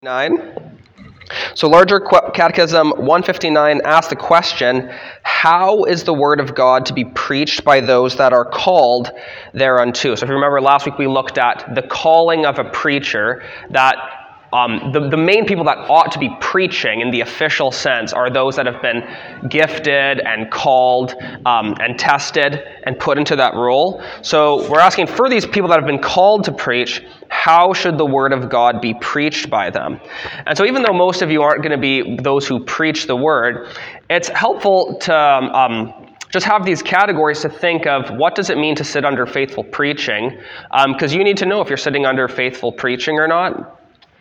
9. So, Larger Catechism 159 asks the question How is the Word of God to be preached by those that are called thereunto? So, if you remember last week, we looked at the calling of a preacher, that um, the, the main people that ought to be preaching in the official sense are those that have been gifted and called um, and tested and put into that role. So we're asking for these people that have been called to preach, how should the word of God be preached by them? And so even though most of you aren't going to be those who preach the word, it's helpful to. Um, just have these categories to think of what does it mean to sit under faithful preaching because um, you need to know if you're sitting under faithful preaching or not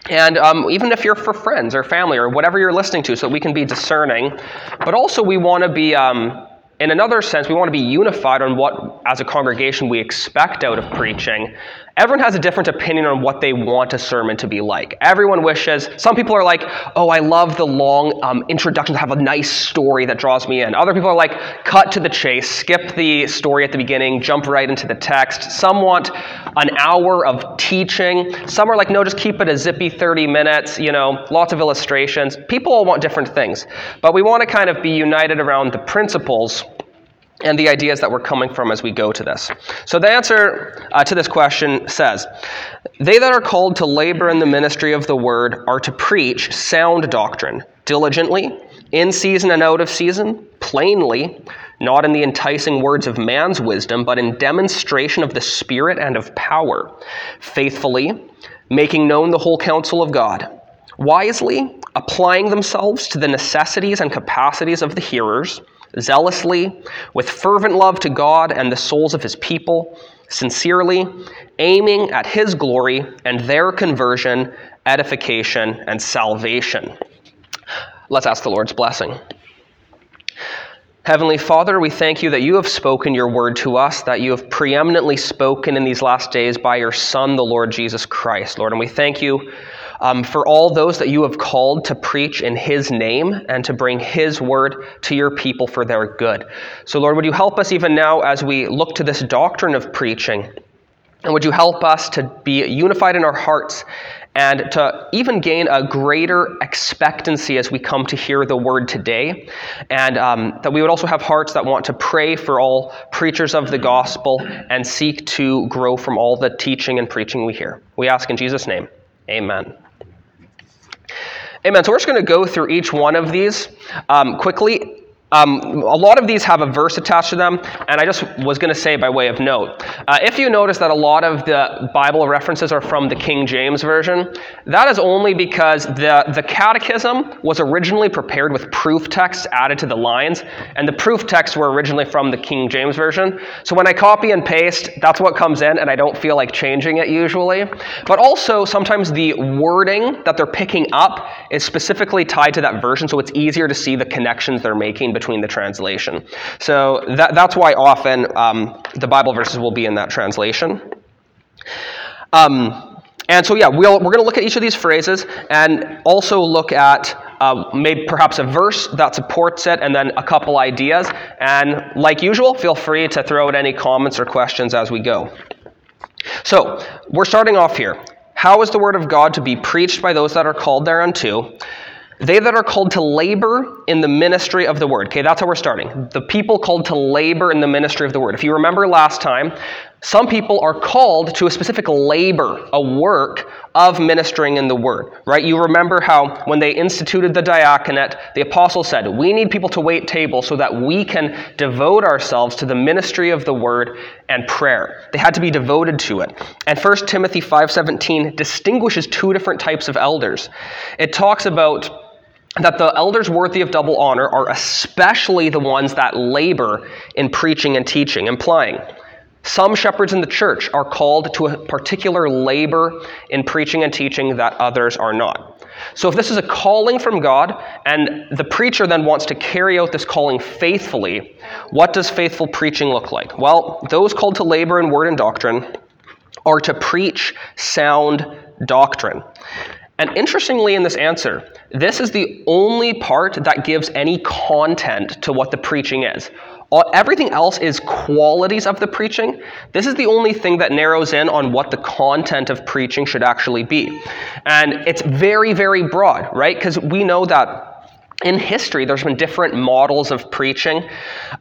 and um, even if you're for friends or family or whatever you're listening to, so we can be discerning. But also, we want to be um, in another sense, we want to be unified on what, as a congregation, we expect out of preaching. Everyone has a different opinion on what they want a sermon to be like. Everyone wishes, some people are like, oh, I love the long um, introduction to have a nice story that draws me in. Other people are like, cut to the chase, skip the story at the beginning, jump right into the text. Some want an hour of teaching. Some are like, no, just keep it a zippy 30 minutes, you know, lots of illustrations. People all want different things. But we want to kind of be united around the principles and the ideas that we're coming from as we go to this. So, the answer uh, to this question says They that are called to labor in the ministry of the word are to preach sound doctrine diligently, in season and out of season, plainly, not in the enticing words of man's wisdom, but in demonstration of the Spirit and of power, faithfully, making known the whole counsel of God, wisely, applying themselves to the necessities and capacities of the hearers zealously, with fervent love to God and the souls of his people, sincerely, aiming at his glory and their conversion, edification, and salvation. Let's ask the Lord's blessing. Heavenly Father, we thank you that you have spoken your word to us, that you have preeminently spoken in these last days by your Son, the Lord Jesus Christ, Lord. And we thank you um, for all those that you have called to preach in His name and to bring His word to your people for their good. So, Lord, would you help us even now as we look to this doctrine of preaching? And would you help us to be unified in our hearts and to even gain a greater expectancy as we come to hear the word today. And um, that we would also have hearts that want to pray for all preachers of the gospel and seek to grow from all the teaching and preaching we hear. We ask in Jesus' name. Amen. Amen. So we're just going to go through each one of these um, quickly. Um, a lot of these have a verse attached to them, and I just was going to say by way of note. Uh, if you notice that a lot of the Bible references are from the King James Version, that is only because the, the catechism was originally prepared with proof texts added to the lines, and the proof texts were originally from the King James Version. So when I copy and paste, that's what comes in, and I don't feel like changing it usually. But also, sometimes the wording that they're picking up is specifically tied to that version, so it's easier to see the connections they're making between the translation. So that, that's why often um, the Bible verses will be in that translation. Um, and so, yeah, we we are going to look at each of these phrases and also look at uh, maybe perhaps a verse that supports it and then a couple ideas. And like usual, feel free to throw out any comments or questions as we go. So, we're starting off here. How is the word of God to be preached by those that are called thereunto? They that are called to labor in the ministry of the word. Okay, that's how we're starting. The people called to labor in the ministry of the word. If you remember last time, some people are called to a specific labor, a work of ministering in the word, right? You remember how when they instituted the diaconate, the apostle said, We need people to wait tables so that we can devote ourselves to the ministry of the word and prayer. They had to be devoted to it. And 1 Timothy 5:17 distinguishes two different types of elders. It talks about that the elders worthy of double honor are especially the ones that labor in preaching and teaching, implying some shepherds in the church are called to a particular labor in preaching and teaching that others are not. So, if this is a calling from God and the preacher then wants to carry out this calling faithfully, what does faithful preaching look like? Well, those called to labor in word and doctrine are to preach sound doctrine. And interestingly, in this answer, this is the only part that gives any content to what the preaching is. All, everything else is qualities of the preaching. This is the only thing that narrows in on what the content of preaching should actually be. And it's very, very broad, right? Because we know that in history, there's been different models of preaching,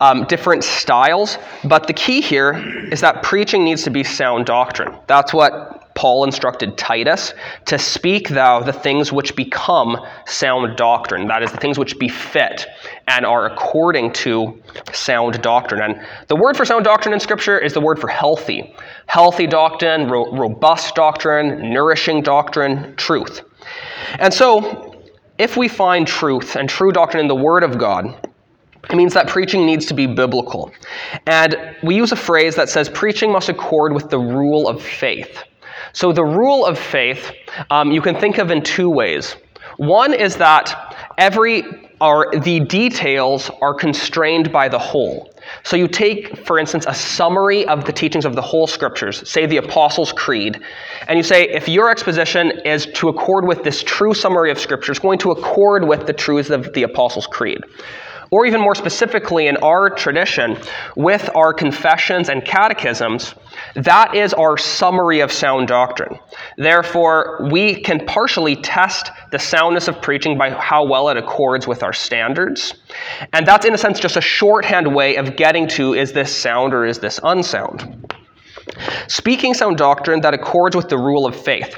um, different styles, but the key here is that preaching needs to be sound doctrine. That's what Paul instructed Titus to speak thou the things which become sound doctrine. That is, the things which befit and are according to sound doctrine. And the word for sound doctrine in Scripture is the word for healthy. Healthy doctrine, ro- robust doctrine, nourishing doctrine, truth. And so, if we find truth and true doctrine in the Word of God, it means that preaching needs to be biblical. And we use a phrase that says preaching must accord with the rule of faith. So, the rule of faith um, you can think of in two ways. One is that every or the details are constrained by the whole. So you take, for instance, a summary of the teachings of the whole scriptures, say the Apostles' Creed, and you say, if your exposition is to accord with this true summary of scripture, it's going to accord with the truths of the Apostles' Creed or even more specifically in our tradition, with our confessions and catechisms, that is our summary of sound doctrine. Therefore, we can partially test the soundness of preaching by how well it accords with our standards. And that's, in a sense, just a shorthand way of getting to is this sound or is this unsound? Speaking sound doctrine that accords with the rule of faith.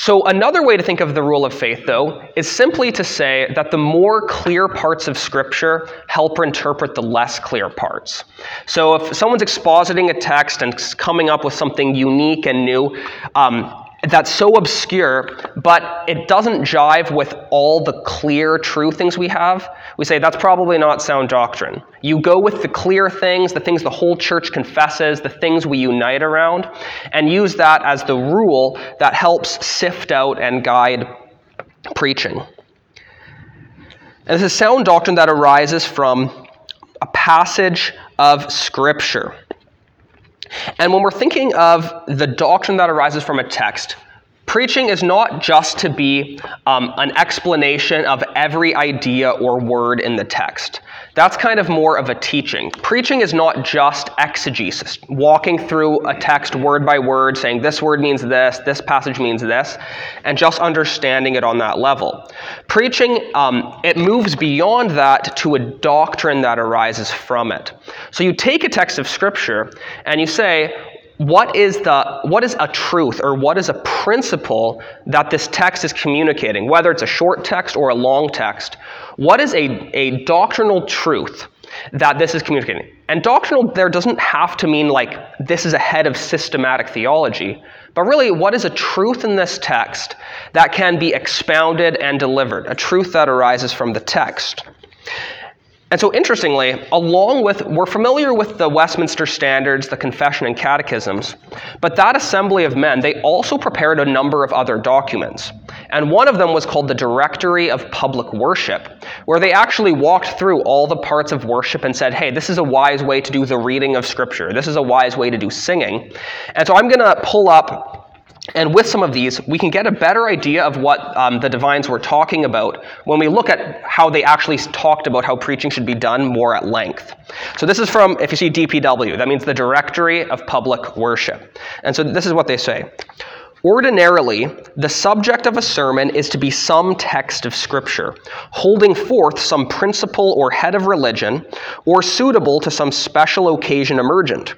So, another way to think of the rule of faith, though, is simply to say that the more clear parts of Scripture help interpret the less clear parts. So, if someone's expositing a text and coming up with something unique and new, um, that's so obscure, but it doesn't jive with all the clear, true things we have, we say that's probably not sound doctrine. You go with the clear things, the things the whole church confesses, the things we unite around, and use that as the rule that helps sift out and guide preaching. And this is sound doctrine that arises from a passage of Scripture. And when we're thinking of the doctrine that arises from a text, preaching is not just to be um, an explanation of every idea or word in the text. That's kind of more of a teaching. Preaching is not just exegesis, walking through a text word by word, saying this word means this, this passage means this, and just understanding it on that level. Preaching, um, it moves beyond that to a doctrine that arises from it. So you take a text of Scripture and you say, what is the what is a truth or what is a principle that this text is communicating whether it's a short text or a long text? What is a, a doctrinal truth that this is communicating? And doctrinal there doesn't have to mean like this is ahead of systematic theology but really what is a truth in this text that can be expounded and delivered? A truth that arises from the text and so, interestingly, along with, we're familiar with the Westminster Standards, the Confession, and Catechisms, but that assembly of men, they also prepared a number of other documents. And one of them was called the Directory of Public Worship, where they actually walked through all the parts of worship and said, hey, this is a wise way to do the reading of Scripture, this is a wise way to do singing. And so, I'm going to pull up and with some of these, we can get a better idea of what um, the divines were talking about when we look at how they actually talked about how preaching should be done more at length. So, this is from, if you see DPW, that means the Directory of Public Worship. And so, this is what they say. Ordinarily, the subject of a sermon is to be some text of Scripture, holding forth some principle or head of religion, or suitable to some special occasion emergent.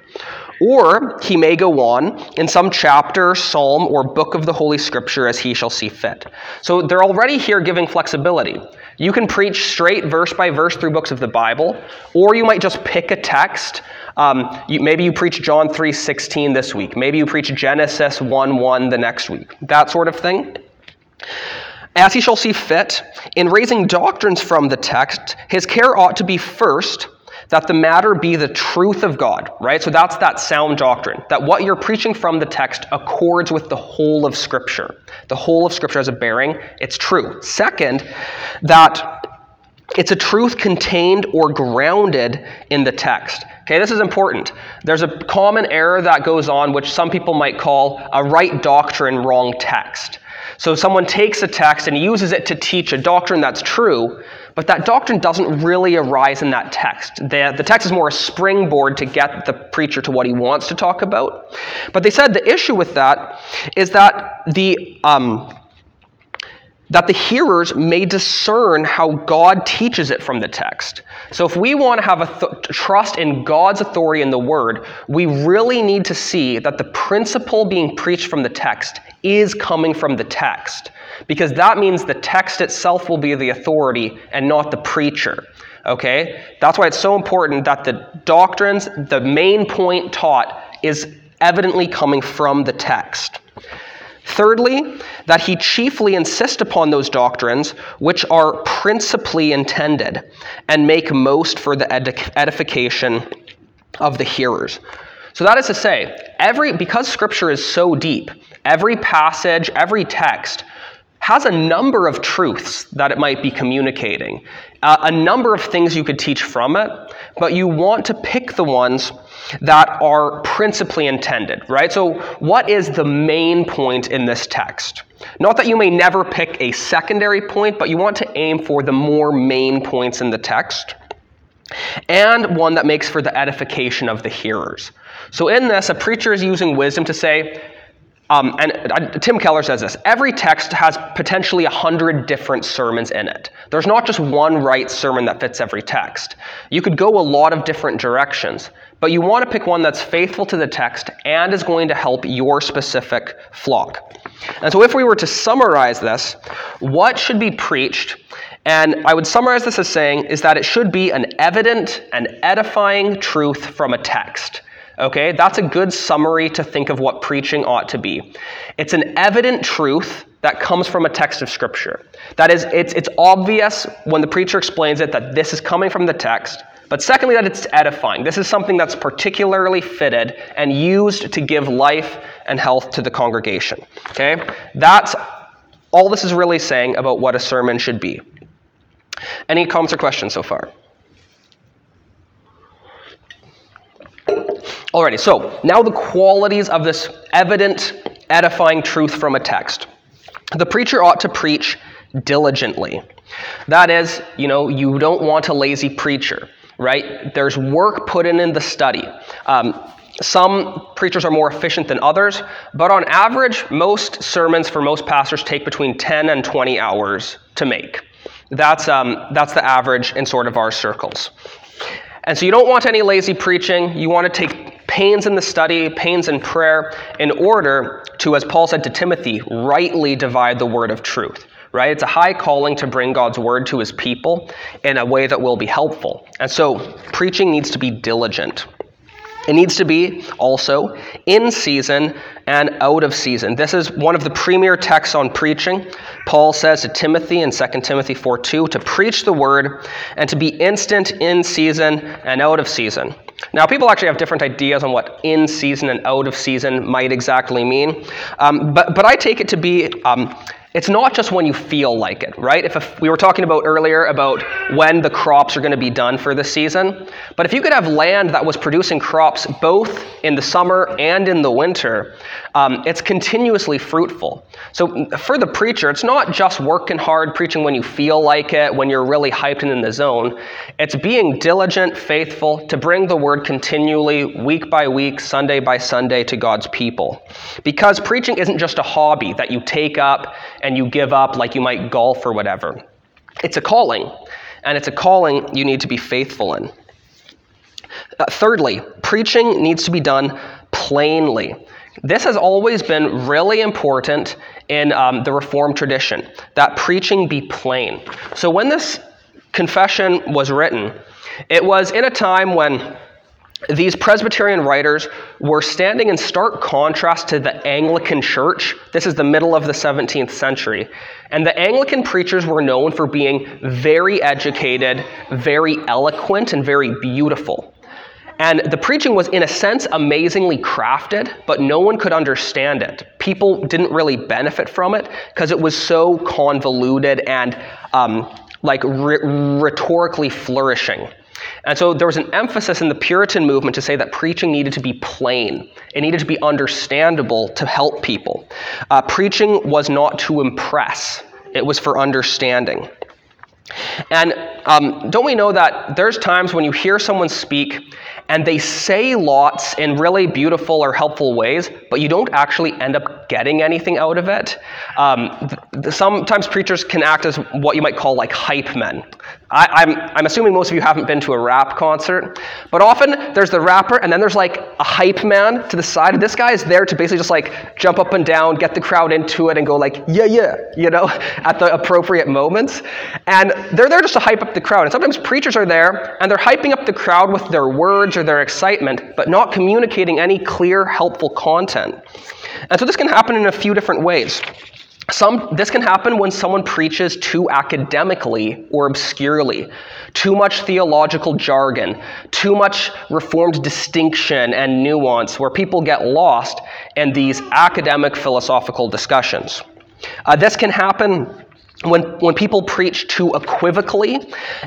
Or he may go on in some chapter, psalm, or book of the Holy Scripture as he shall see fit. So they're already here giving flexibility. You can preach straight verse by verse through books of the Bible, or you might just pick a text. Um, you, maybe you preach John 3:16 this week. Maybe you preach Genesis 1:1 the next week. That sort of thing. As he shall see fit, in raising doctrines from the text, his care ought to be first that the matter be the truth of God, right? So that's that sound doctrine, that what you're preaching from the text accords with the whole of Scripture. The whole of Scripture has a bearing, it's true. Second, that it's a truth contained or grounded in the text. Okay, this is important. There's a common error that goes on, which some people might call a right doctrine, wrong text. So someone takes a text and uses it to teach a doctrine that's true, but that doctrine doesn't really arise in that text. The, the text is more a springboard to get the preacher to what he wants to talk about. But they said the issue with that is that the. Um, that the hearers may discern how God teaches it from the text. So, if we want to have a th- trust in God's authority in the Word, we really need to see that the principle being preached from the text is coming from the text, because that means the text itself will be the authority and not the preacher. Okay? That's why it's so important that the doctrines, the main point taught, is evidently coming from the text. Thirdly, that he chiefly insists upon those doctrines which are principally intended and make most for the edification of the hearers. So that is to say, every because scripture is so deep, every passage, every text has a number of truths that it might be communicating, uh, a number of things you could teach from it, but you want to pick the ones that are principally intended, right? So, what is the main point in this text? Not that you may never pick a secondary point, but you want to aim for the more main points in the text, and one that makes for the edification of the hearers. So, in this, a preacher is using wisdom to say, um, and uh, Tim Keller says this every text has potentially a hundred different sermons in it. There's not just one right sermon that fits every text. You could go a lot of different directions, but you want to pick one that's faithful to the text and is going to help your specific flock. And so, if we were to summarize this, what should be preached? And I would summarize this as saying is that it should be an evident and edifying truth from a text. Okay, that's a good summary to think of what preaching ought to be. It's an evident truth that comes from a text of Scripture. That is, it's, it's obvious when the preacher explains it that this is coming from the text, but secondly, that it's edifying. This is something that's particularly fitted and used to give life and health to the congregation. Okay, that's all this is really saying about what a sermon should be. Any comments or questions so far? Alrighty, so now the qualities of this evident, edifying truth from a text. The preacher ought to preach diligently. That is, you know, you don't want a lazy preacher, right? There's work put in in the study. Um, some preachers are more efficient than others, but on average, most sermons for most pastors take between 10 and 20 hours to make. That's, um, that's the average in sort of our circles. And so you don't want any lazy preaching. You want to take pains in the study, pains in prayer, in order to, as Paul said to Timothy, rightly divide the word of truth. Right? It's a high calling to bring God's word to his people in a way that will be helpful. And so preaching needs to be diligent. It needs to be also in season and out of season. This is one of the premier texts on preaching. Paul says to Timothy in 2 Timothy 4 2 to preach the word and to be instant in season and out of season. Now, people actually have different ideas on what in season and out of season might exactly mean, um, but, but I take it to be um, it's not just when you feel like it, right? If, we were talking about earlier about when the crops are going to be done for the season, but if you could have land that was producing crops both in the summer and in the winter, um, it's continuously fruitful. So for the preacher, it's not just working hard, preaching when you feel like it, when you're really hyped and in the zone. It's being diligent, faithful to bring the word continually, week by week, Sunday by Sunday to God's people. Because preaching isn't just a hobby that you take up and you give up like you might golf or whatever. It's a calling, and it's a calling you need to be faithful in. Uh, thirdly, preaching needs to be done plainly. This has always been really important in um, the Reformed tradition that preaching be plain. So when this confession was written, it was in a time when these Presbyterian writers were standing in stark contrast to the Anglican Church. This is the middle of the 17th century. And the Anglican preachers were known for being very educated, very eloquent, and very beautiful. And the preaching was, in a sense, amazingly crafted, but no one could understand it. People didn't really benefit from it because it was so convoluted and um, like rhetorically flourishing. And so there was an emphasis in the Puritan movement to say that preaching needed to be plain. It needed to be understandable to help people. Uh, preaching was not to impress, it was for understanding. And um, don't we know that there's times when you hear someone speak and they say lots in really beautiful or helpful ways, but you don't actually end up getting anything out of it? Um, th- sometimes preachers can act as what you might call like hype men. I, am I'm, I'm assuming most of you haven't been to a rap concert, but often there's the rapper and then there's like a hype man to the side. This guy is there to basically just like jump up and down, get the crowd into it, and go like, yeah, yeah, you know, at the appropriate moments. And they're there just to hype up the crowd. And sometimes preachers are there and they're hyping up the crowd with their words or their excitement, but not communicating any clear, helpful content. And so this can happen in a few different ways. Some, this can happen when someone preaches too academically or obscurely, too much theological jargon, too much reformed distinction and nuance, where people get lost in these academic philosophical discussions. Uh, this can happen when, when people preach too equivocally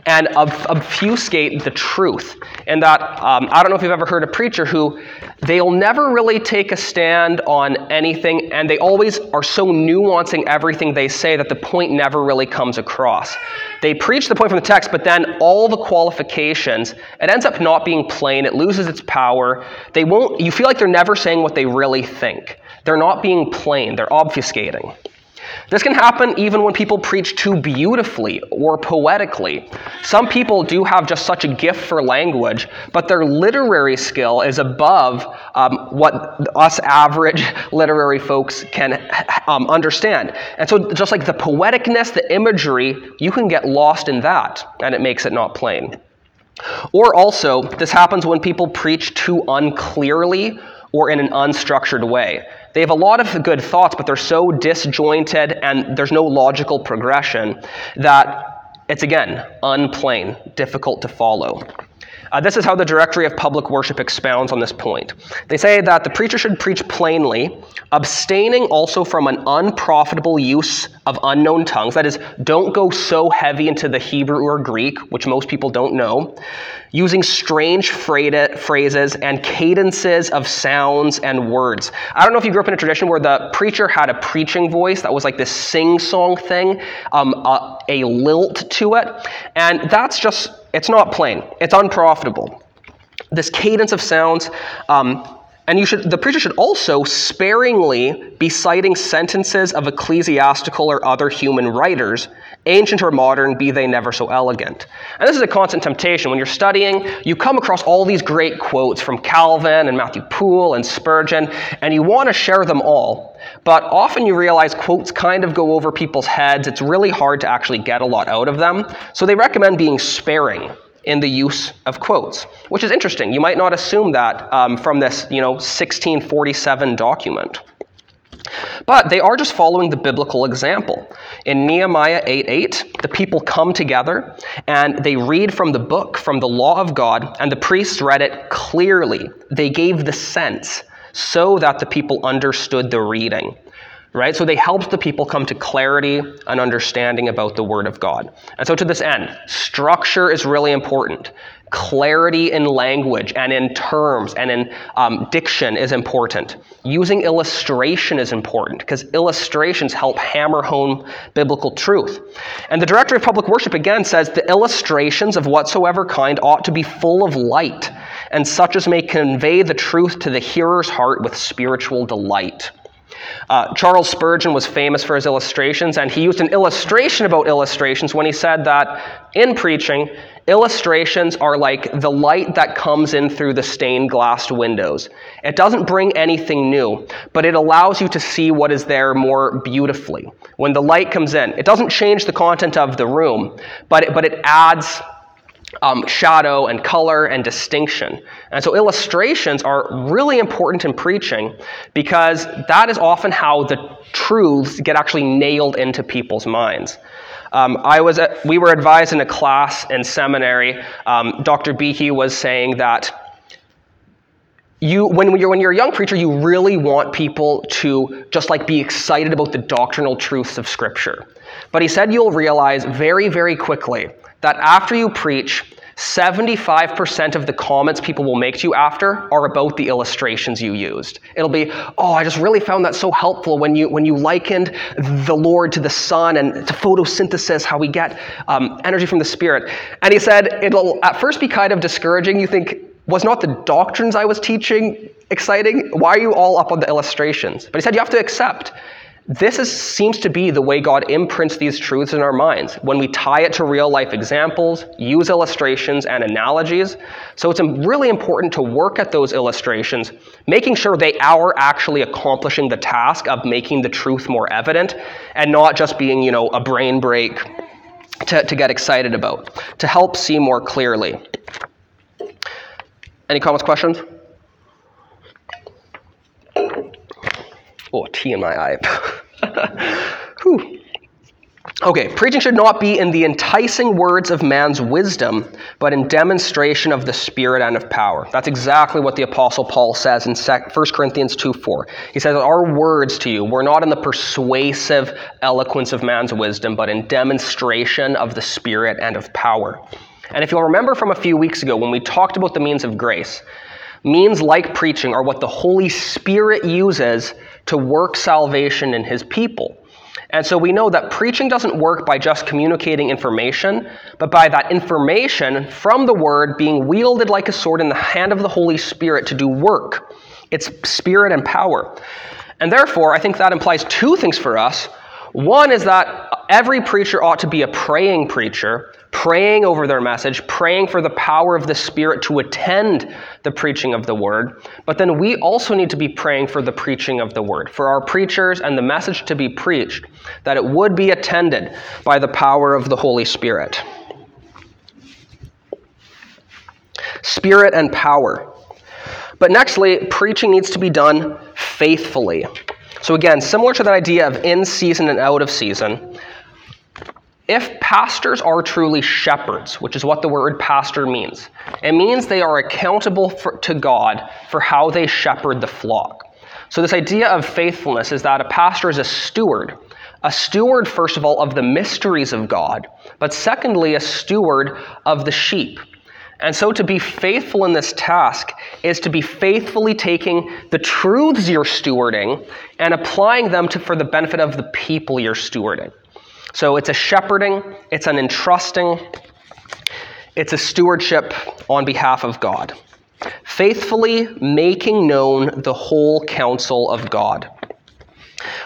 and obfuscate the truth. And that, um, I don't know if you've ever heard a preacher who they'll never really take a stand on anything, and they always are so nuancing everything they say that the point never really comes across. They preach the point from the text, but then all the qualifications, it ends up not being plain, it loses its power. They won't, you feel like they're never saying what they really think. They're not being plain, they're obfuscating. This can happen even when people preach too beautifully or poetically. Some people do have just such a gift for language, but their literary skill is above um, what us average literary folks can um, understand. And so, just like the poeticness, the imagery, you can get lost in that, and it makes it not plain. Or also, this happens when people preach too unclearly or in an unstructured way. They have a lot of good thoughts, but they're so disjointed and there's no logical progression that it's again unplain, difficult to follow. Uh, this is how the Directory of Public Worship expounds on this point. They say that the preacher should preach plainly, abstaining also from an unprofitable use of unknown tongues. That is, don't go so heavy into the Hebrew or Greek, which most people don't know, using strange phrases and cadences of sounds and words. I don't know if you grew up in a tradition where the preacher had a preaching voice that was like this sing song thing, um, a, a lilt to it, and that's just it's not plain, it's unprofitable. This cadence of sounds, um, and you should, the preacher should also sparingly be citing sentences of ecclesiastical or other human writers, ancient or modern, be they never so elegant. And this is a constant temptation. When you're studying, you come across all these great quotes from Calvin and Matthew Poole and Spurgeon, and you want to share them all. But often you realize quotes kind of go over people's heads. It's really hard to actually get a lot out of them. So they recommend being sparing in the use of quotes, which is interesting. You might not assume that um, from this, you know, 1647 document. But they are just following the biblical example. In Nehemiah 8 8, the people come together and they read from the book, from the law of God, and the priests read it clearly. They gave the sense so that the people understood the reading right? So they helped the people come to clarity and understanding about the Word of God. And so, to this end, structure is really important. Clarity in language and in terms and in um, diction is important. Using illustration is important because illustrations help hammer home biblical truth. And the Directory of Public Worship again says the illustrations of whatsoever kind ought to be full of light and such as may convey the truth to the hearer's heart with spiritual delight. Uh, Charles Spurgeon was famous for his illustrations, and he used an illustration about illustrations when he said that in preaching, illustrations are like the light that comes in through the stained glass windows. It doesn't bring anything new, but it allows you to see what is there more beautifully. When the light comes in, it doesn't change the content of the room, but it, but it adds um, shadow and color and distinction. And so illustrations are really important in preaching because that is often how the truths get actually nailed into people's minds. Um, I was at, we were advised in a class in seminary. Um, Dr. Beeke was saying that you, when you're when you're a young preacher, you really want people to just like be excited about the doctrinal truths of Scripture. But he said you'll realize very, very quickly that after you preach, 75% of the comments people will make to you after are about the illustrations you used. It'll be, oh, I just really found that so helpful when you, when you likened the Lord to the sun and to photosynthesis, how we get um, energy from the Spirit. And he said, it'll at first be kind of discouraging. You think, was not the doctrines I was teaching exciting? Why are you all up on the illustrations? But he said, you have to accept this is, seems to be the way God imprints these truths in our minds when we tie it to real life examples, use illustrations and analogies. So it's really important to work at those illustrations, making sure they are actually accomplishing the task of making the truth more evident and not just being, you know, a brain break to, to get excited about, to help see more clearly. Any comments, questions? Oh, tea in my eye. Okay, preaching should not be in the enticing words of man's wisdom, but in demonstration of the Spirit and of power. That's exactly what the Apostle Paul says in 1 Corinthians 2 4. He says, Our words to you were not in the persuasive eloquence of man's wisdom, but in demonstration of the Spirit and of power. And if you'll remember from a few weeks ago when we talked about the means of grace, means like preaching are what the Holy Spirit uses to work salvation in his people. And so we know that preaching doesn't work by just communicating information, but by that information from the word being wielded like a sword in the hand of the Holy Spirit to do work. It's spirit and power. And therefore, I think that implies two things for us. One is that every preacher ought to be a praying preacher, praying over their message, praying for the power of the Spirit to attend the preaching of the word. But then we also need to be praying for the preaching of the word, for our preachers and the message to be preached, that it would be attended by the power of the Holy Spirit. Spirit and power. But nextly, preaching needs to be done faithfully. So, again, similar to that idea of in season and out of season, if pastors are truly shepherds, which is what the word pastor means, it means they are accountable for, to God for how they shepherd the flock. So, this idea of faithfulness is that a pastor is a steward. A steward, first of all, of the mysteries of God, but secondly, a steward of the sheep. And so, to be faithful in this task is to be faithfully taking the truths you're stewarding and applying them to, for the benefit of the people you're stewarding. So it's a shepherding, it's an entrusting, it's a stewardship on behalf of God. Faithfully making known the whole counsel of God.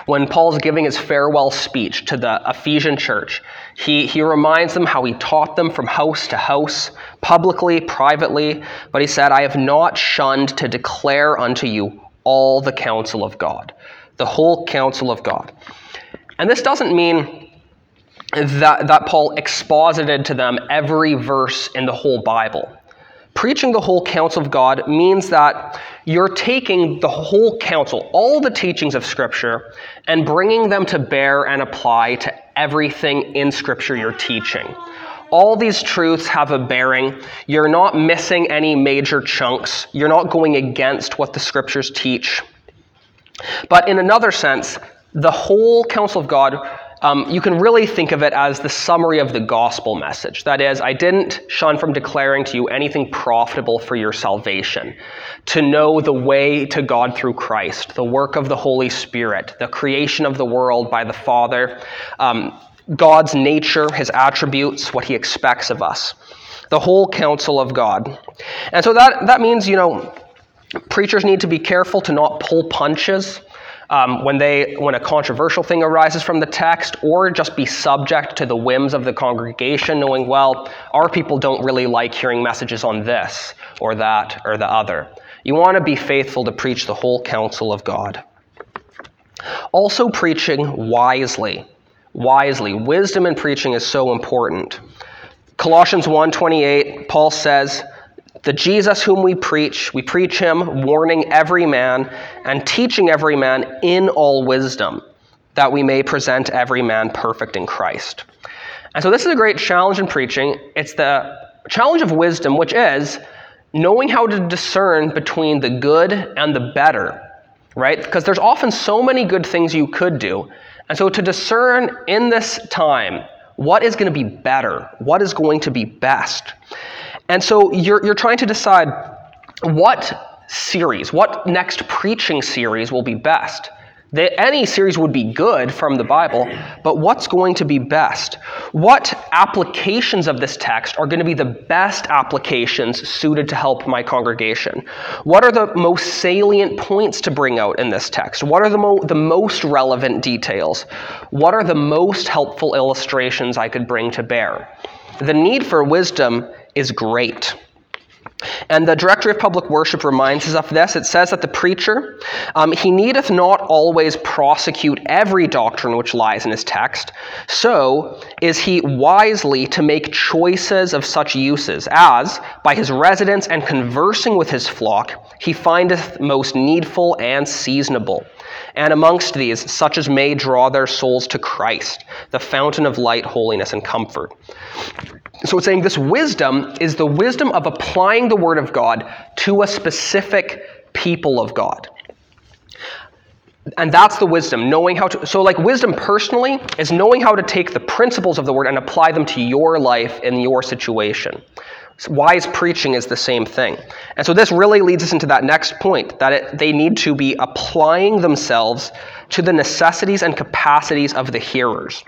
When Paul's giving his farewell speech to the Ephesian church, he, he reminds them how he taught them from house to house, publicly, privately, but he said, I have not shunned to declare unto you all the counsel of God, the whole counsel of God. And this doesn't mean that, that Paul exposited to them every verse in the whole Bible. Preaching the whole counsel of God means that you're taking the whole counsel, all the teachings of Scripture, and bringing them to bear and apply to everything in Scripture you're teaching. All these truths have a bearing. You're not missing any major chunks. You're not going against what the Scriptures teach. But in another sense, the whole counsel of God um, you can really think of it as the summary of the gospel message. That is, I didn't shun from declaring to you anything profitable for your salvation. To know the way to God through Christ, the work of the Holy Spirit, the creation of the world by the Father, um, God's nature, his attributes, what he expects of us. The whole counsel of God. And so that, that means, you know, preachers need to be careful to not pull punches um, when, they, when a controversial thing arises from the text, or just be subject to the whims of the congregation, knowing, well, our people don't really like hearing messages on this or that or the other. You want to be faithful to preach the whole counsel of God. Also, preaching wisely. Wisely. Wisdom in preaching is so important. Colossians 1:28, Paul says, the Jesus whom we preach, we preach him, warning every man and teaching every man in all wisdom, that we may present every man perfect in Christ. And so, this is a great challenge in preaching. It's the challenge of wisdom, which is knowing how to discern between the good and the better, right? Because there's often so many good things you could do. And so, to discern in this time what is going to be better, what is going to be best. And so you're, you're trying to decide what series, what next preaching series will be best. Any series would be good from the Bible, but what's going to be best? What applications of this text are going to be the best applications suited to help my congregation? What are the most salient points to bring out in this text? What are the, mo- the most relevant details? What are the most helpful illustrations I could bring to bear? The need for wisdom is great. And the Directory of Public Worship reminds us of this. It says that the preacher, um, he needeth not always prosecute every doctrine which lies in his text, so is he wisely to make choices of such uses, as, by his residence and conversing with his flock, he findeth most needful and seasonable. And amongst these, such as may draw their souls to Christ, the fountain of light, holiness, and comfort. So it's saying this wisdom is the wisdom of applying the Word of God to a specific people of God. And that's the wisdom, knowing how to. So, like, wisdom personally is knowing how to take the principles of the Word and apply them to your life in your situation. Wise preaching is the same thing. And so, this really leads us into that next point that it, they need to be applying themselves to the necessities and capacities of the hearers.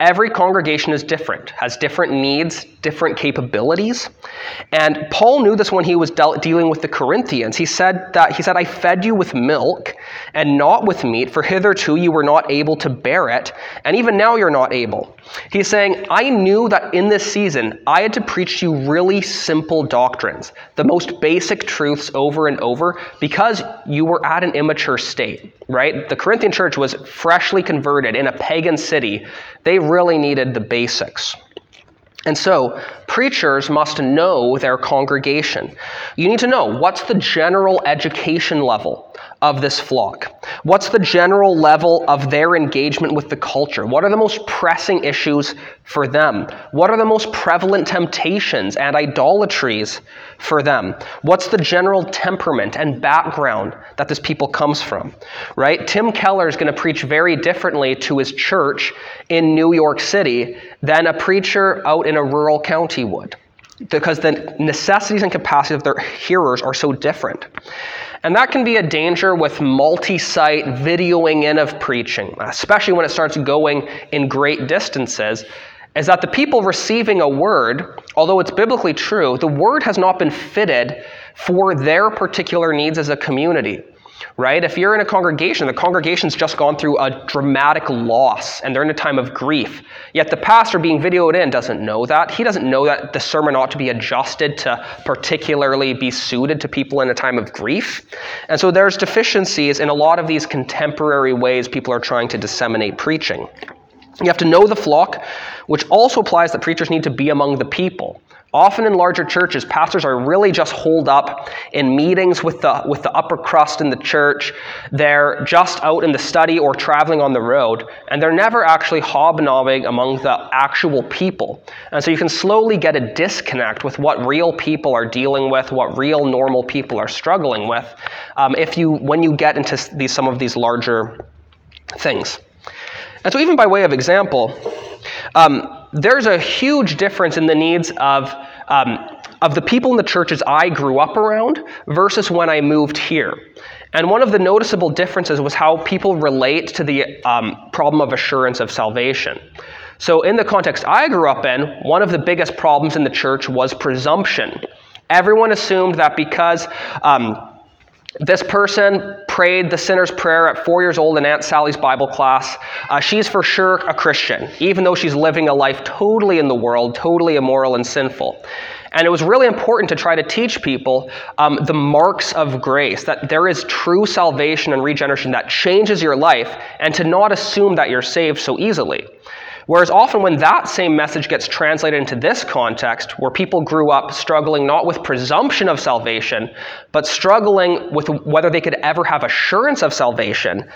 Every congregation is different, has different needs, different capabilities. And Paul knew this when he was de- dealing with the Corinthians. He said that he said, "I fed you with milk and not with meat, for hitherto you were not able to bear it, and even now you're not able." He's saying, "I knew that in this season I had to preach you really simple doctrines, the most basic truths over and over because you were at an immature state." right? The Corinthian church was freshly converted in a pagan city. They really needed the basics. And so, preachers must know their congregation. You need to know what's the general education level of this flock? What's the general level of their engagement with the culture? What are the most pressing issues for them? What are the most prevalent temptations and idolatries for them? What's the general temperament and background that this people comes from? Right? Tim Keller is going to preach very differently to his church in New York City than a preacher out in a rural county would because the necessities and capacities of their hearers are so different. And that can be a danger with multi site videoing in of preaching, especially when it starts going in great distances, is that the people receiving a word, although it's biblically true, the word has not been fitted for their particular needs as a community right? If you're in a congregation, the congregation's just gone through a dramatic loss and they're in a time of grief. Yet the pastor being videoed in doesn't know that. He doesn't know that the sermon ought to be adjusted to particularly be suited to people in a time of grief. And so there's deficiencies in a lot of these contemporary ways people are trying to disseminate preaching. You have to know the flock, which also applies that preachers need to be among the people. Often in larger churches, pastors are really just holed up in meetings with the, with the upper crust in the church. They're just out in the study or traveling on the road, and they're never actually hobnobbing among the actual people. And so you can slowly get a disconnect with what real people are dealing with, what real normal people are struggling with, um, if you, when you get into these, some of these larger things. And so, even by way of example, um, there's a huge difference in the needs of, um, of the people in the churches I grew up around versus when I moved here. And one of the noticeable differences was how people relate to the um, problem of assurance of salvation. So, in the context I grew up in, one of the biggest problems in the church was presumption. Everyone assumed that because um, this person prayed the sinner's prayer at four years old in Aunt Sally's Bible class. Uh, she's for sure a Christian, even though she's living a life totally in the world, totally immoral and sinful. And it was really important to try to teach people um, the marks of grace, that there is true salvation and regeneration that changes your life, and to not assume that you're saved so easily. Whereas often when that same message gets translated into this context, where people grew up struggling not with presumption of salvation, but struggling with whether they could ever have assurance of salvation,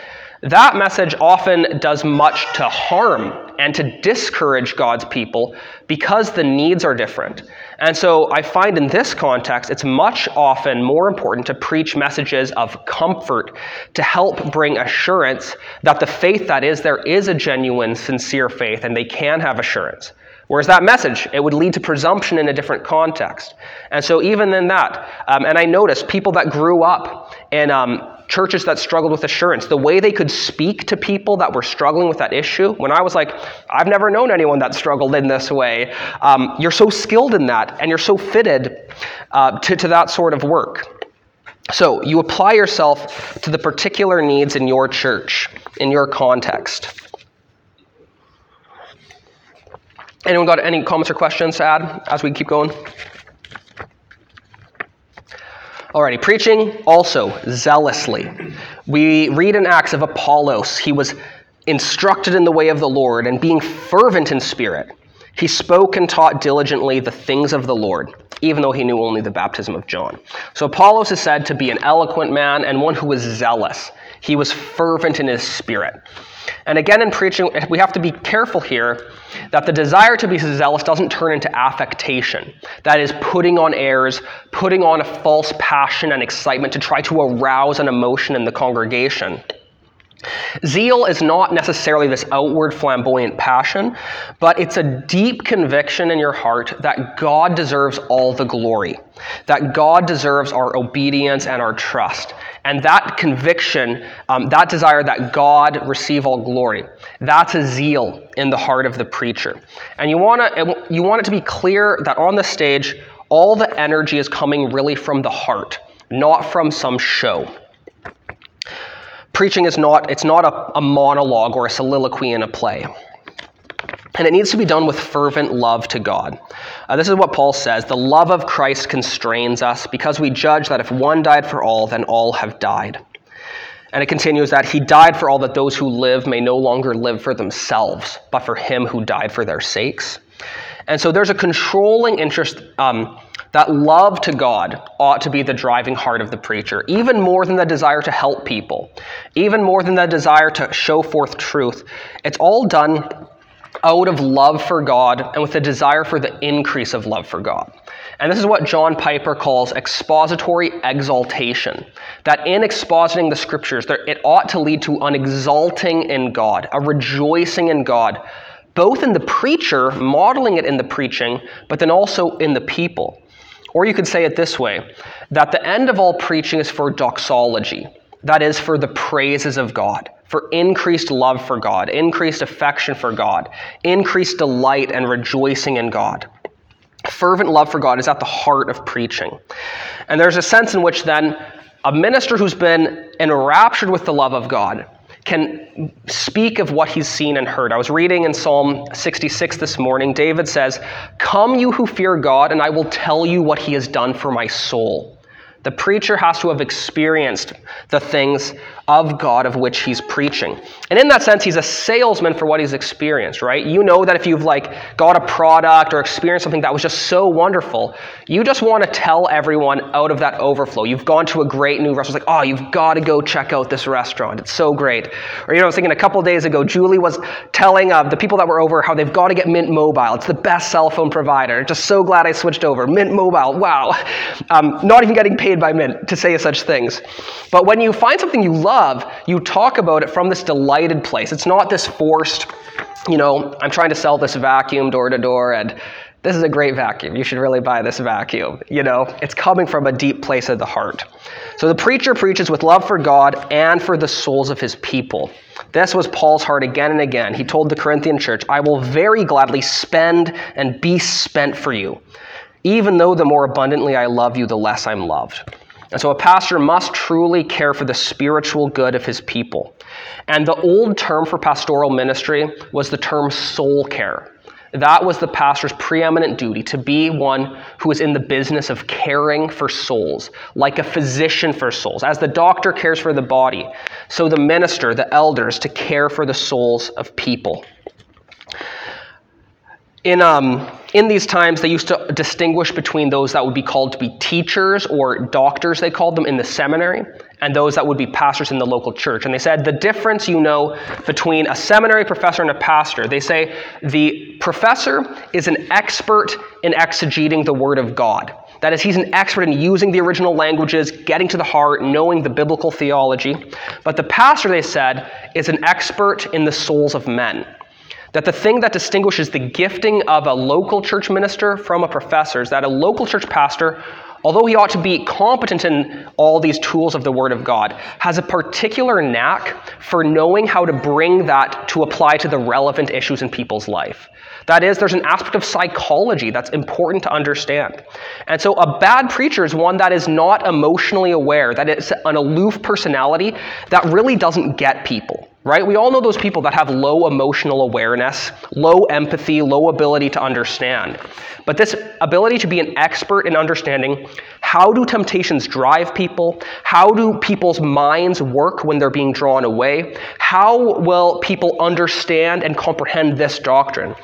that message often does much to harm and to discourage God's people because the needs are different. And so I find in this context, it's much often more important to preach messages of comfort to help bring assurance that the faith that is there is a genuine, sincere faith and they can have assurance. Whereas that message, it would lead to presumption in a different context. And so, even in that, um, and I noticed people that grew up in um, churches that struggled with assurance, the way they could speak to people that were struggling with that issue, when I was like, I've never known anyone that struggled in this way, um, you're so skilled in that and you're so fitted uh, to, to that sort of work. So, you apply yourself to the particular needs in your church, in your context. Anyone got any comments or questions to add as we keep going? Alrighty, preaching also zealously. We read in Acts of Apollos, he was instructed in the way of the Lord and being fervent in spirit. He spoke and taught diligently the things of the Lord, even though he knew only the baptism of John. So Apollos is said to be an eloquent man and one who was zealous. He was fervent in his spirit. And again, in preaching, we have to be careful here that the desire to be zealous doesn't turn into affectation. That is, putting on airs, putting on a false passion and excitement to try to arouse an emotion in the congregation. Zeal is not necessarily this outward flamboyant passion, but it's a deep conviction in your heart that God deserves all the glory, that God deserves our obedience and our trust. And that conviction, um, that desire that God receive all glory, that's a zeal in the heart of the preacher. And you, wanna, you want it to be clear that on the stage, all the energy is coming really from the heart, not from some show. Preaching is not, it's not a, a monologue or a soliloquy in a play. And it needs to be done with fervent love to God. Uh, this is what Paul says The love of Christ constrains us because we judge that if one died for all, then all have died. And it continues that he died for all that those who live may no longer live for themselves, but for him who died for their sakes. And so there's a controlling interest um, that love to God ought to be the driving heart of the preacher, even more than the desire to help people, even more than the desire to show forth truth. It's all done out of love for God and with a desire for the increase of love for God. And this is what John Piper calls expository exaltation. That in expositing the scriptures, it ought to lead to an exalting in God, a rejoicing in God, both in the preacher, modeling it in the preaching, but then also in the people. Or you could say it this way that the end of all preaching is for doxology, that is, for the praises of God for increased love for God, increased affection for God, increased delight and rejoicing in God. Fervent love for God is at the heart of preaching. And there's a sense in which then a minister who's been enraptured with the love of God can speak of what he's seen and heard. I was reading in Psalm 66 this morning. David says, Come, you who fear God, and I will tell you what he has done for my soul. The preacher has to have experienced the things of God of which he's preaching. And in that sense, he's a salesman for what he's experienced, right? You know that if you've like got a product or experienced something that was just so wonderful, you just want to tell everyone out of that overflow. You've gone to a great new restaurant, it's like, oh, you've got to go check out this restaurant. It's so great. Or you know, I was thinking a couple days ago, Julie was telling uh, the people that were over how they've got to get Mint Mobile. It's the best cell phone provider. Just so glad I switched over. Mint Mobile, wow. Um, not even getting paid by Mint to say such things. But when you find something you love, love, you talk about it from this delighted place. It's not this forced, you know, I'm trying to sell this vacuum door to door and this is a great vacuum. You should really buy this vacuum. You know, it's coming from a deep place of the heart. So the preacher preaches with love for God and for the souls of his people. This was Paul's heart again and again. He told the Corinthian church, I will very gladly spend and be spent for you, even though the more abundantly I love you, the less I'm loved. And so a pastor must truly care for the spiritual good of his people. And the old term for pastoral ministry was the term soul care. That was the pastor's preeminent duty to be one who is in the business of caring for souls, like a physician for souls. As the doctor cares for the body, so the minister, the elders, to care for the souls of people. In um, in these times, they used to distinguish between those that would be called to be teachers or doctors, they called them in the seminary, and those that would be pastors in the local church. And they said the difference, you know, between a seminary professor and a pastor, they say the professor is an expert in exegeting the Word of God. That is, he's an expert in using the original languages, getting to the heart, knowing the biblical theology. But the pastor, they said, is an expert in the souls of men. That the thing that distinguishes the gifting of a local church minister from a professor is that a local church pastor, although he ought to be competent in all these tools of the Word of God, has a particular knack for knowing how to bring that to apply to the relevant issues in people's life. That is, there's an aspect of psychology that's important to understand. And so a bad preacher is one that is not emotionally aware, that is an aloof personality that really doesn't get people right? We all know those people that have low emotional awareness, low empathy, low ability to understand. But this ability to be an expert in understanding how do temptations drive people? How do people's minds work when they're being drawn away? How will people understand and comprehend this doctrine?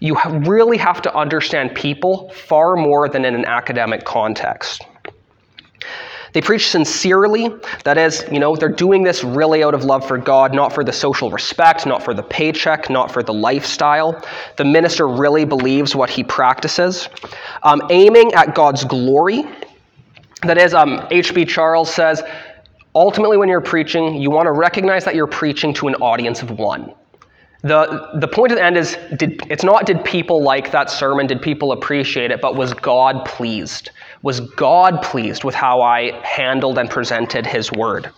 You really have to understand people far more than in an academic context. They preach sincerely. That is, you know, they're doing this really out of love for God, not for the social respect, not for the paycheck, not for the lifestyle. The minister really believes what he practices. Um, aiming at God's glory. That is, H.B. Um, Charles says, ultimately, when you're preaching, you want to recognize that you're preaching to an audience of one. The, the point at the end is did, it's not did people like that sermon, did people appreciate it, but was God pleased? Was God pleased with how I handled and presented his word?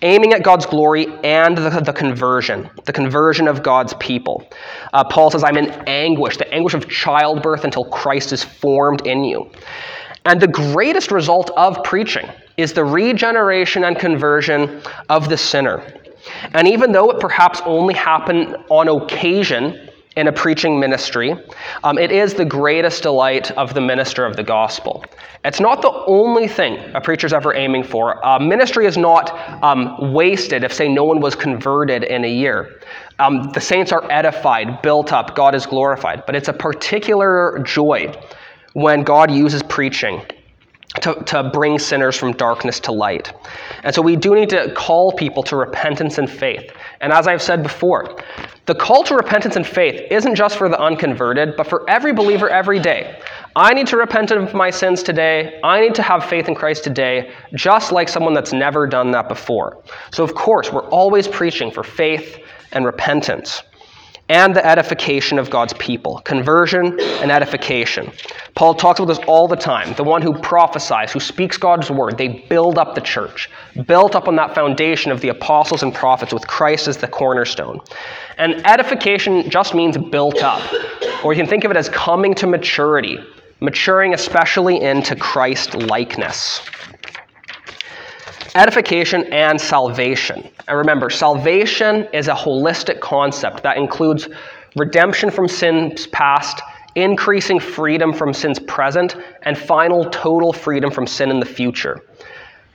Aiming at God's glory and the, the conversion, the conversion of God's people. Uh, Paul says, I'm in anguish, the anguish of childbirth until Christ is formed in you. And the greatest result of preaching is the regeneration and conversion of the sinner. And even though it perhaps only happened on occasion in a preaching ministry, um, it is the greatest delight of the minister of the gospel. It's not the only thing a preacher's ever aiming for. Uh, ministry is not um, wasted if, say, no one was converted in a year. Um, the saints are edified, built up, God is glorified. But it's a particular joy when God uses preaching to, to bring sinners from darkness to light. And so we do need to call people to repentance and faith. And as I've said before, the call to repentance and faith isn't just for the unconverted, but for every believer every day. I need to repent of my sins today. I need to have faith in Christ today, just like someone that's never done that before. So, of course, we're always preaching for faith and repentance and the edification of God's people. Conversion and edification. Paul talks about this all the time. The one who prophesies, who speaks God's word, they build up the church, built up on that foundation of the apostles and prophets with Christ as the cornerstone. And edification just means built up, or you can think of it as coming to maturity, maturing especially into Christ likeness edification and salvation. And remember, salvation is a holistic concept that includes redemption from sins past, increasing freedom from sins present, and final total freedom from sin in the future.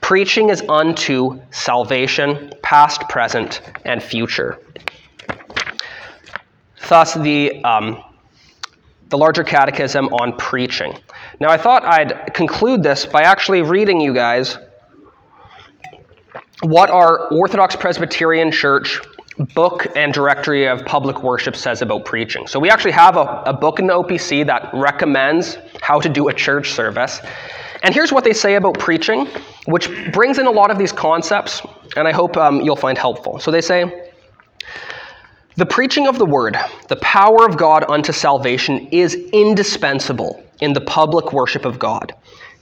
Preaching is unto salvation, past, present, and future. Thus, the, um, the larger catechism on preaching. Now, I thought I'd conclude this by actually reading you guys what our Orthodox Presbyterian Church book and directory of public worship says about preaching. So we actually have a, a, book in the OPC that recommends how to do a church service. And here's what they say about preaching, which brings in a lot of these concepts, and I hope um, you'll find helpful. So they say, the preaching of the word, the power of God unto salvation, is indispensable in the public worship of God.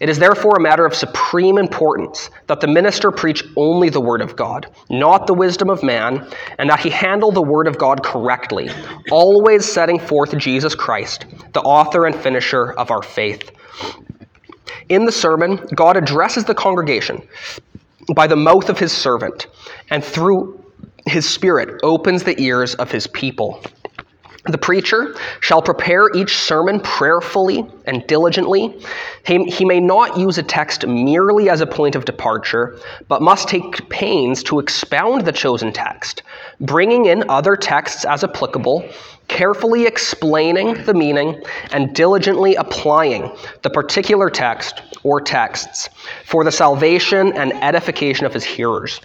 It is therefore a matter of supreme importance that the minister preach only the Word of God, not the wisdom of man, and that he handle the Word of God correctly, always setting forth Jesus Christ, the author and finisher of our faith. In the sermon, God addresses the congregation by the mouth of his servant, and through his Spirit opens the ears of his people. The preacher shall prepare each sermon prayerfully and diligently. He, he, may not use a text merely as a point of departure, but must take pains to expound the chosen text, bringing in other texts as applicable, carefully explaining the meaning, and diligently applying the particular text or texts for the salvation and edification of his hearers.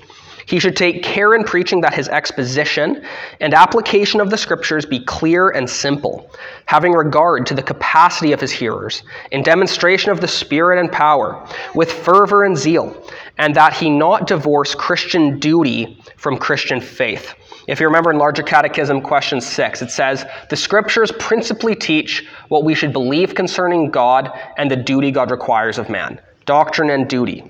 He should take care in preaching that his exposition and application of the Scriptures be clear and simple, having regard to the capacity of his hearers, in demonstration of the Spirit and power, with fervor and zeal, and that he not divorce Christian duty from Christian faith. If you remember in Larger Catechism, question 6, it says, The Scriptures principally teach what we should believe concerning God and the duty God requires of man doctrine and duty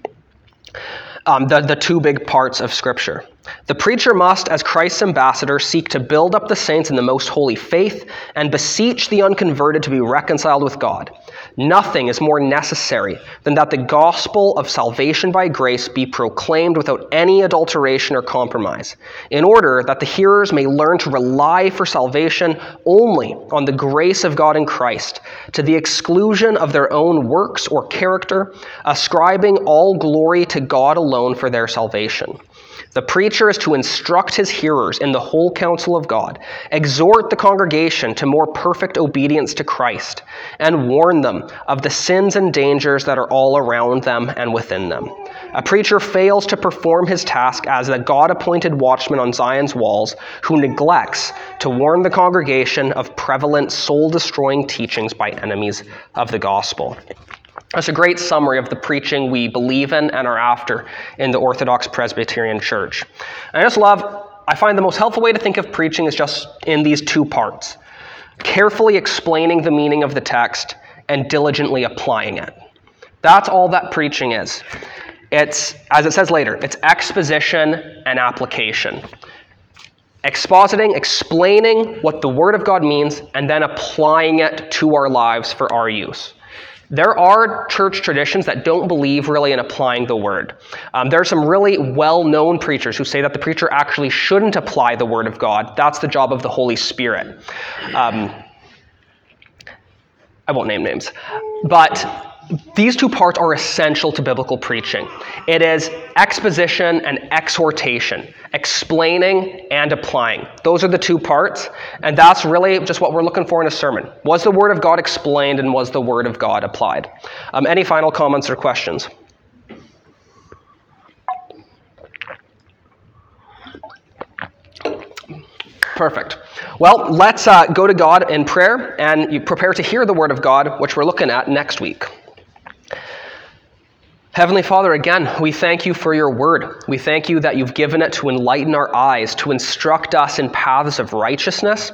um, the, the two big parts of Scripture. The preacher must, as Christ's ambassador, seek to build up the saints in the most holy faith and beseech the unconverted to be reconciled with God. Nothing is more necessary than that the gospel of salvation by grace be proclaimed without any adulteration or compromise, in order that the hearers may learn to rely for salvation only on the grace of God in Christ, to the exclusion of their own works or character, ascribing all glory to God alone for their salvation. The preacher is to instruct his hearers in the whole counsel of God, exhort the congregation to more perfect obedience to Christ, and warn them of the sins and dangers that are all around them and within them. A preacher fails to perform his task as the God appointed watchman on Zion's walls who neglects to warn the congregation of prevalent soul destroying teachings by enemies of the gospel. That's a great summary of the preaching we believe in and are after in the Orthodox Presbyterian Church. And I just love, I find the most helpful way to think of preaching is just in these two parts carefully explaining the meaning of the text and diligently applying it. That's all that preaching is. It's, as it says later, it's exposition and application. Expositing, explaining what the Word of God means, and then applying it to our lives for our use. There are church traditions that don't believe really in applying the word. Um, there are some really well known preachers who say that the preacher actually shouldn't apply the word of God. That's the job of the Holy Spirit. Um, I won't name names. But these two parts are essential to biblical preaching. It is exposition and exhortation, explaining and applying. Those are the two parts, and that's really just what we're looking for in a sermon. Was the Word of God explained and was the Word of God applied? Um, any final comments or questions? Perfect. Well, let's uh, go to God in prayer and you prepare to hear the Word of God, which we're looking at next week. Heavenly Father, again, we thank you for your word. We thank you that you've given it to enlighten our eyes, to instruct us in paths of righteousness.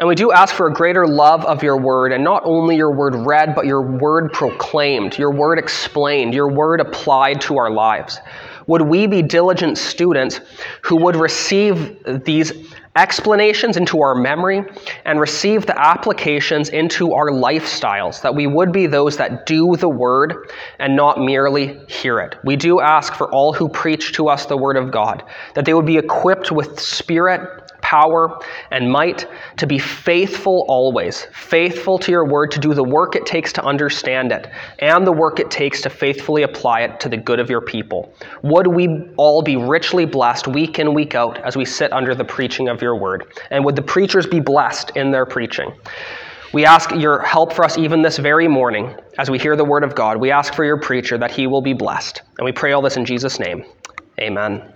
And we do ask for a greater love of your word, and not only your word read, but your word proclaimed, your word explained, your word applied to our lives. Would we be diligent students who would receive these explanations into our memory and receive the applications into our lifestyles, that we would be those that do the word and not merely hear it. We do ask for all who preach to us the word of God, that they would be equipped with spirit power and might, to be faithful always, faithful to your word, to do the work it takes to understand it, and the work it takes to faithfully apply it to the good of your people. Would we all be richly blessed week in, week out as we sit under the preaching of your word? And would the preachers be blessed in their preaching? We ask your help for us even this very morning as we hear the word of God. We ask for your preacher that he will be blessed. And we pray all this in Jesus' name. Amen.